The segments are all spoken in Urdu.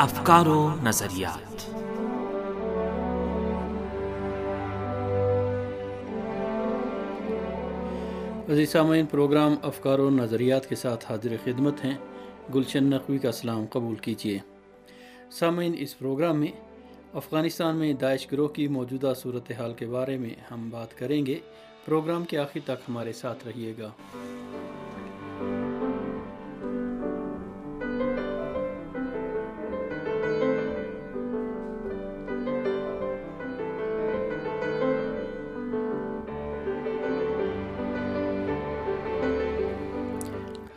افکار و نظریات۔ عزیز سامعین، پروگرام افکار و نظریات کے ساتھ حاضر خدمت ہیں۔ گلشن نقوی کا سلام قبول کیجیے۔ سامعین، اس پروگرام میں افغانستان میں داعش گروہ کی موجودہ صورتحال کے بارے میں ہم بات کریں گے۔ پروگرام کے آخر تک ہمارے ساتھ رہیے گا۔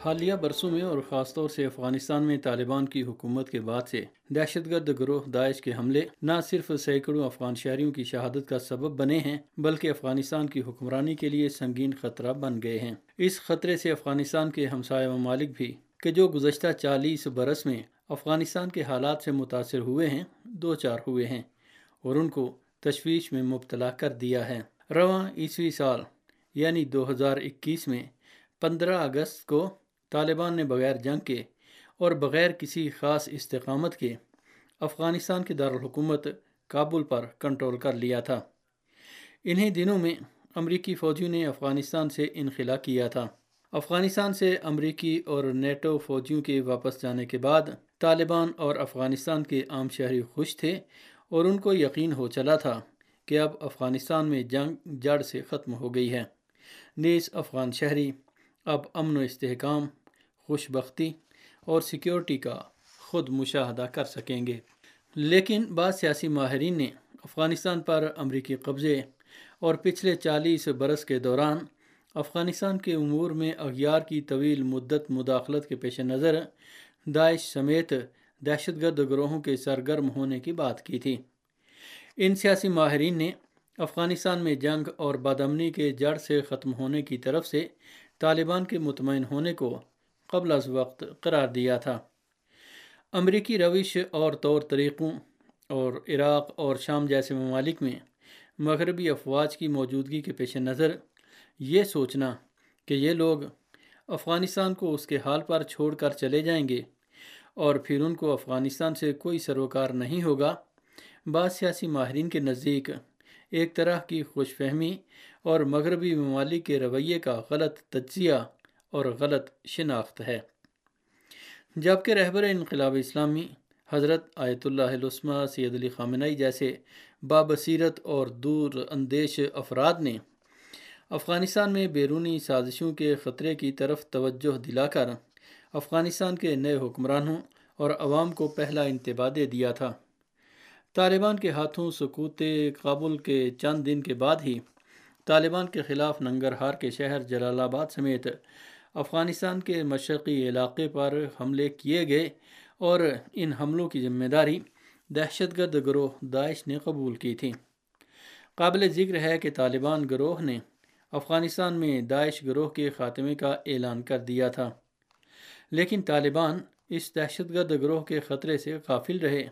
حالیہ برسوں میں اور خاص طور سے افغانستان میں طالبان کی حکومت کے بعد سے دہشت گرد گروہ داعش کے حملے نہ صرف سینکڑوں افغان شہریوں کی شہادت کا سبب بنے ہیں، بلکہ افغانستان کی حکمرانی کے لیے سنگین خطرہ بن گئے ہیں۔ اس خطرے سے افغانستان کے ہمسایہ ممالک بھی کہ جو گزشتہ چالیس برس میں افغانستان کے حالات سے متاثر ہوئے ہیں، دو چار ہوئے ہیں اور ان کو تشویش میں مبتلا کر دیا ہے۔ رواں عیسوی سال یعنی دو ہزار اکیس میں پندرہ اگست کو طالبان نے بغیر جنگ کے اور بغیر کسی خاص استقامت کے افغانستان کے دارالحکومت کابل پر کنٹرول کر لیا تھا۔ انہی دنوں میں امریکی فوجیوں نے افغانستان سے انخلا کیا تھا۔ افغانستان سے امریکی اور نیٹو فوجیوں کے واپس جانے کے بعد طالبان اور افغانستان کے عام شہری خوش تھے اور ان کو یقین ہو چلا تھا کہ اب افغانستان میں جنگ جڑ سے ختم ہو گئی ہے۔ نیز افغان شہری اب امن و استحکام خوش بختی اور سیکیورٹی کا خود مشاہدہ کر سکیں گے۔ لیکن بعض سیاسی ماہرین نے افغانستان پر امریکی قبضے اور پچھلے چالیس برس کے دوران افغانستان کے امور میں اغیار کی طویل مدت مداخلت کے پیش نظر داعش سمیت دہشت گرد گروہوں کے سرگرم ہونے کی بات کی تھی۔ ان سیاسی ماہرین نے افغانستان میں جنگ اور بادمنی کے جڑ سے ختم ہونے کی طرف سے طالبان کے مطمئن ہونے کو قبل از وقت قرار دیا تھا۔ امریکی روش اور طور طریقوں اور عراق اور شام جیسے ممالک میں مغربی افواج کی موجودگی کے پیش نظر یہ سوچنا کہ یہ لوگ افغانستان کو اس کے حال پر چھوڑ کر چلے جائیں گے اور پھر ان کو افغانستان سے کوئی سروکار نہیں ہوگا۔ بعض سیاسی ماہرین کے نزدیک ایک طرح کی خوش فہمی اور مغربی ممالک کے رویے کا غلط تجزیہ اور غلط شناخت ہے۔ جبکہ رہبر انقلاب اسلامی حضرت آیت اللہ علسمہ سید علی خامنئی جیسے بابصیرت اور دور اندیش افراد نے افغانستان میں بیرونی سازشوں کے خطرے کی طرف توجہ دلا کر افغانستان کے نئے حکمرانوں اور عوام کو پہلا انتباہ دے دیا تھا۔ طالبان کے ہاتھوں سکوت کابل کے چند دن کے بعد ہی طالبان کے خلاف ننگرہار کے شہر جلال آباد سمیت افغانستان کے مشرقی علاقے پر حملے کیے گئے اور ان حملوں کی ذمہ داری دہشت گرد گروہ داعش نے قبول کی تھی۔ قابل ذکر ہے کہ طالبان گروہ نے افغانستان میں داعش گروہ کے خاتمے کا اعلان کر دیا تھا، لیکن طالبان اس دہشت گرد گروہ کے خطرے سے قافل رہے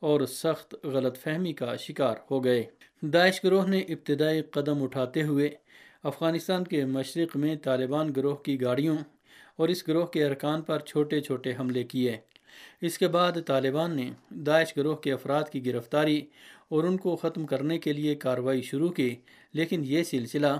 اور سخت غلط فہمی کا شکار ہو گئے۔ داعش گروہ نے ابتدائی قدم اٹھاتے ہوئے افغانستان کے مشرق میں طالبان گروہ کی گاڑیوں اور اس گروہ کے ارکان پر چھوٹے چھوٹے حملے کیے۔ اس کے بعد طالبان نے داعش گروہ کے افراد کی گرفتاری اور ان کو ختم کرنے کے لیے کارروائی شروع کی، لیکن یہ سلسلہ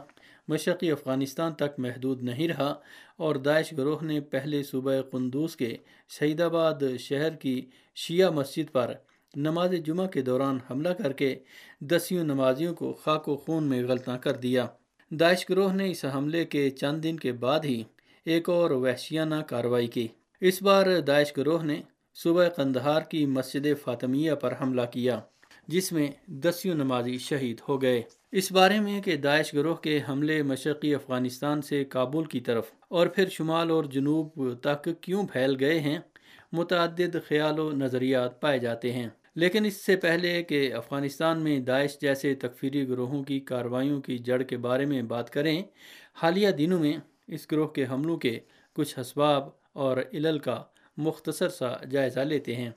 مشرقی افغانستان تک محدود نہیں رہا اور داعش گروہ نے پہلے صوبہ قندوز کے شہید آباد شہر کی شیعہ مسجد پر نماز جمعہ کے دوران حملہ کر کے دسیوں نمازیوں کو خاک و خون میں غلطاں کر دیا۔ داعش گروہ نے اس حملے کے چند دن کے بعد ہی ایک اور وحشیانہ کارروائی کی۔ اس بار داعش گروہ نے صبح قندہار کی مسجد فاطمیہ پر حملہ کیا، جس میں دسیوں نمازی شہید ہو گئے۔ اس بارے میں کہ داعش گروہ کے حملے مشرقی افغانستان سے کابل کی طرف اور پھر شمال اور جنوب تک کیوں پھیل گئے ہیں، متعدد خیال و نظریات پائے جاتے ہیں۔ لیکن اس سے پہلے کہ افغانستان میں داعش جیسے تکفیری گروہوں کی کارروائیوں کی جڑ کے بارے میں بات کریں، حالیہ دنوں میں اس گروہ کے حملوں کے کچھ اسباب اور علل کا مختصر سا جائزہ لیتے ہیں۔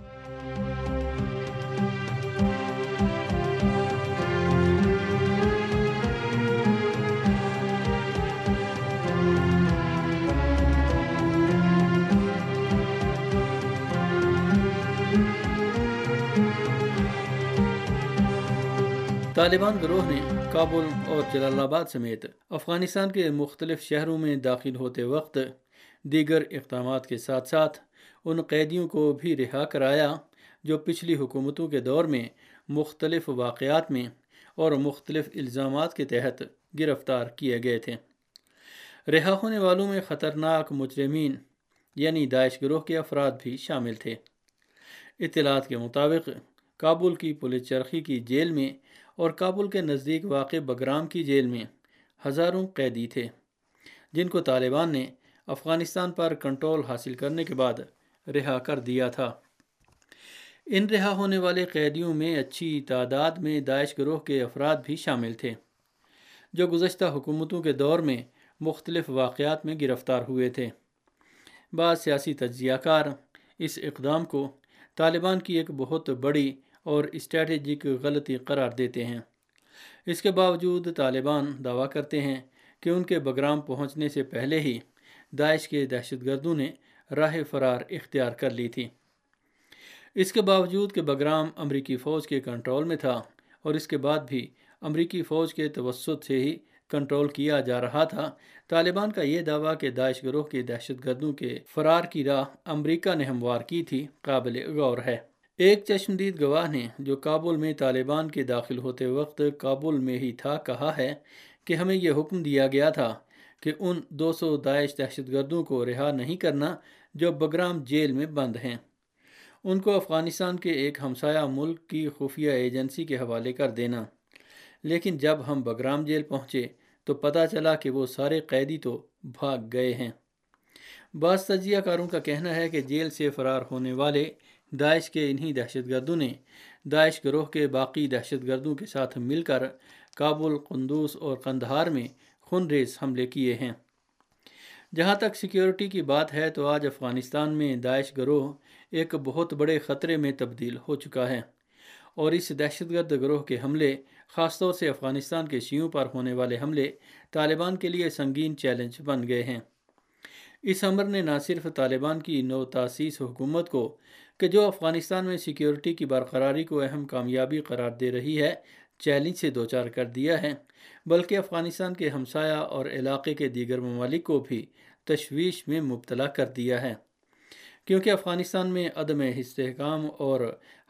طالبان گروہ نے کابل اور جلال آباد سمیت افغانستان کے مختلف شہروں میں داخل ہوتے وقت دیگر اقدامات کے ساتھ ساتھ ان قیدیوں کو بھی رہا کرایا، جو پچھلی حکومتوں کے دور میں مختلف واقعات میں اور مختلف الزامات کے تحت گرفتار کیے گئے تھے۔ رہا ہونے والوں میں خطرناک مجرمین یعنی داعش گروہ کے افراد بھی شامل تھے۔ اطلاعات کے مطابق، کابل کی پولیس چرخی کی جیل میں اور کابل کے نزدیک واقع بگرام کی جیل میں ہزاروں قیدی تھے، جن کو طالبان نے افغانستان پر کنٹرول حاصل کرنے کے بعد رہا کر دیا تھا۔ ان رہا ہونے والے قیدیوں میں اچھی تعداد میں داعش گروہ کے افراد بھی شامل تھے، جو گزشتہ حکومتوں کے دور میں مختلف واقعات میں گرفتار ہوئے تھے۔ بعض سیاسی تجزیہ کار اس اقدام کو طالبان کی ایک بہت بڑی اور اسٹریٹجک غلطی قرار دیتے ہیں۔ اس کے باوجود طالبان دعویٰ کرتے ہیں کہ ان کے بگرام پہنچنے سے پہلے ہی داعش کے دہشت گردوں نے راہ فرار اختیار کر لی تھی۔ اس کے باوجود کہ بگرام امریکی فوج کے کنٹرول میں تھا اور اس کے بعد بھی امریکی فوج کے توسط سے ہی کنٹرول کیا جا رہا تھا، طالبان کا یہ دعویٰ کہ داعش گروہ کے دہشت گردوں کے فرار کی راہ امریکہ نے ہموار کی تھی قابل غور ہے۔ ایک چشمدید گواہ نے جو کابل میں طالبان کے داخل ہوتے وقت کابل میں ہی تھا کہا ہے کہ ہمیں یہ حکم دیا گیا تھا کہ ان دو سو داعش دہشت گردوں کو رہا نہیں کرنا جو بگرام جیل میں بند ہیں۔ ان کو افغانستان کے ایک ہمسایہ ملک کی خفیہ ایجنسی کے حوالے کر دینا۔ لیکن جب ہم بگرام جیل پہنچے تو پتہ چلا کہ وہ سارے قیدی تو بھاگ گئے ہیں۔ بعض تجزیہ کاروں کا کہنا ہے کہ جیل سے فرار ہونے والے داعش کے انہی دہشت گردوں نے داعش گروہ کے باقی دہشت گردوں کے ساتھ مل کر کابل قندوس اور قندہار میں خون ریز حملے کیے ہیں۔ جہاں تک سیکیورٹی کی بات ہے تو آج افغانستان میں داعش گروہ ایک بہت بڑے خطرے میں تبدیل ہو چکا ہے اور اس دہشت گرد گروہ کے حملے، خاص طور سے افغانستان کے شیوں پر ہونے والے حملے، طالبان کے لیے سنگین چیلنج بن گئے ہیں۔ اس عمر نے نہ صرف طالبان کی نو تاسیس حکومت کو، کہ جو افغانستان میں سیکیورٹی کی برقراری کو اہم کامیابی قرار دے رہی ہے، چیلنج سے دوچار کر دیا ہے، بلکہ افغانستان کے ہمسایہ اور علاقے کے دیگر ممالک کو بھی تشویش میں مبتلا کر دیا ہے۔ کیونکہ افغانستان میں عدم استحکام اور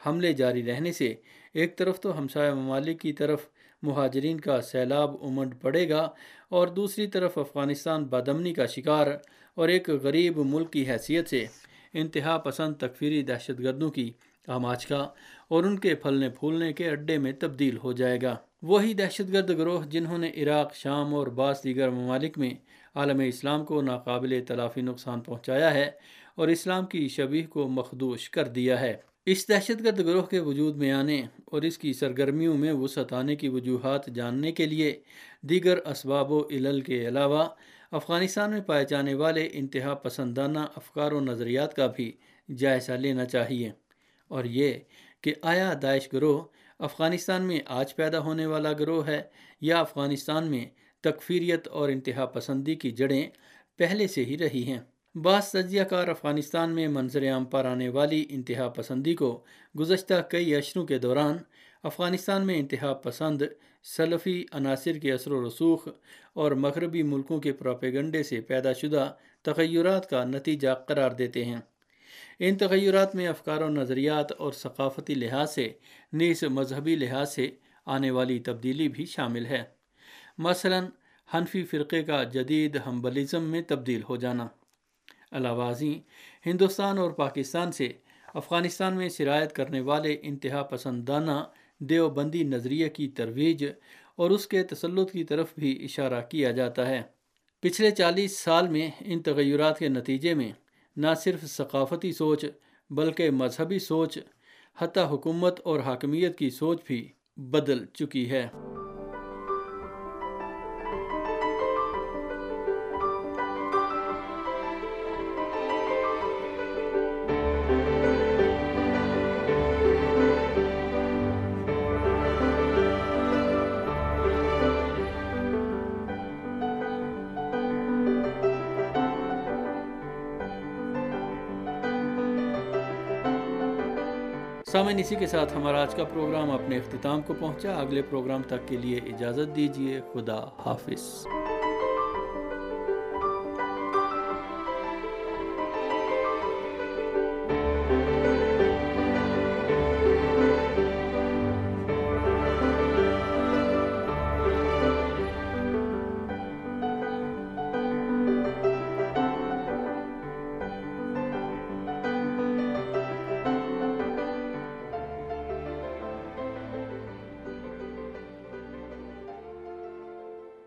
حملے جاری رہنے سے ایک طرف تو ہمسایہ ممالک کی طرف مہاجرین کا سیلاب امنڈ پڑے گا اور دوسری طرف افغانستان بادمنی کا شکار اور ایک غریب ملک کی حیثیت سے انتہا پسند تکفیری دہشت گردوں کی آماج کا اور ان کے پھلنے پھولنے کے اڈے میں تبدیل ہو جائے گا۔ وہی دہشت گرد گروہ جنہوں نے عراق، شام اور بعض دیگر ممالک میں عالم اسلام کو ناقابل تلافی نقصان پہنچایا ہے اور اسلام کی شبیہ کو مخدوش کر دیا ہے۔ اس دہشت گرد گروہ کے وجود میں آنے اور اس کی سرگرمیوں میں وسعت آنے کی وجوہات جاننے کے لیے دیگر اسباب و علل کے علاوہ افغانستان میں پائے جانے والے انتہا پسندانہ افکار و نظریات کا بھی جائزہ لینا چاہیے۔ اور یہ کہ آیا داعش گروہ افغانستان میں آج پیدا ہونے والا گروہ ہے یا افغانستان میں تکفیریت اور انتہا پسندی کی جڑیں پہلے سے ہی رہی ہیں۔ بعض تجزیہ کار افغانستان میں منظر عام پر آنے والی انتہا پسندی کو گزشتہ کئی اشروں کے دوران افغانستان میں انتہا پسند سلفی، عناصر کے اثر و رسوخ اور مغربی ملکوں کے پروپیگنڈے سے پیدا شدہ تغیرات کا نتیجہ قرار دیتے ہیں۔ ان تغیرات میں افکار و نظریات اور ثقافتی لحاظ سے، نیز مذہبی لحاظ سے آنے والی تبدیلی بھی شامل ہے۔ مثلا، حنفی فرقے کا جدید ہمبلزم میں تبدیل ہو جانا۔ علاوہ ہندوستان اور پاکستان سے افغانستان میں شرائط کرنے والے انتہا پسندانہ دیوبندی نظریے کی ترویج اور اس کے تسلط کی طرف بھی اشارہ کیا جاتا ہے۔ پچھلے چالیس سال میں ان تغیرات کے نتیجے میں نہ صرف ثقافتی سوچ بلکہ مذہبی سوچ، حتیٰ حکومت اور حاکمیت کی سوچ بھی بدل چکی ہے۔ سامعین، اسی کے ساتھ ہمارا آج کا پروگرام اپنے اختتام کو پہنچا۔ اگلے پروگرام تک کے لیے اجازت دیجیے خدا حافظ۔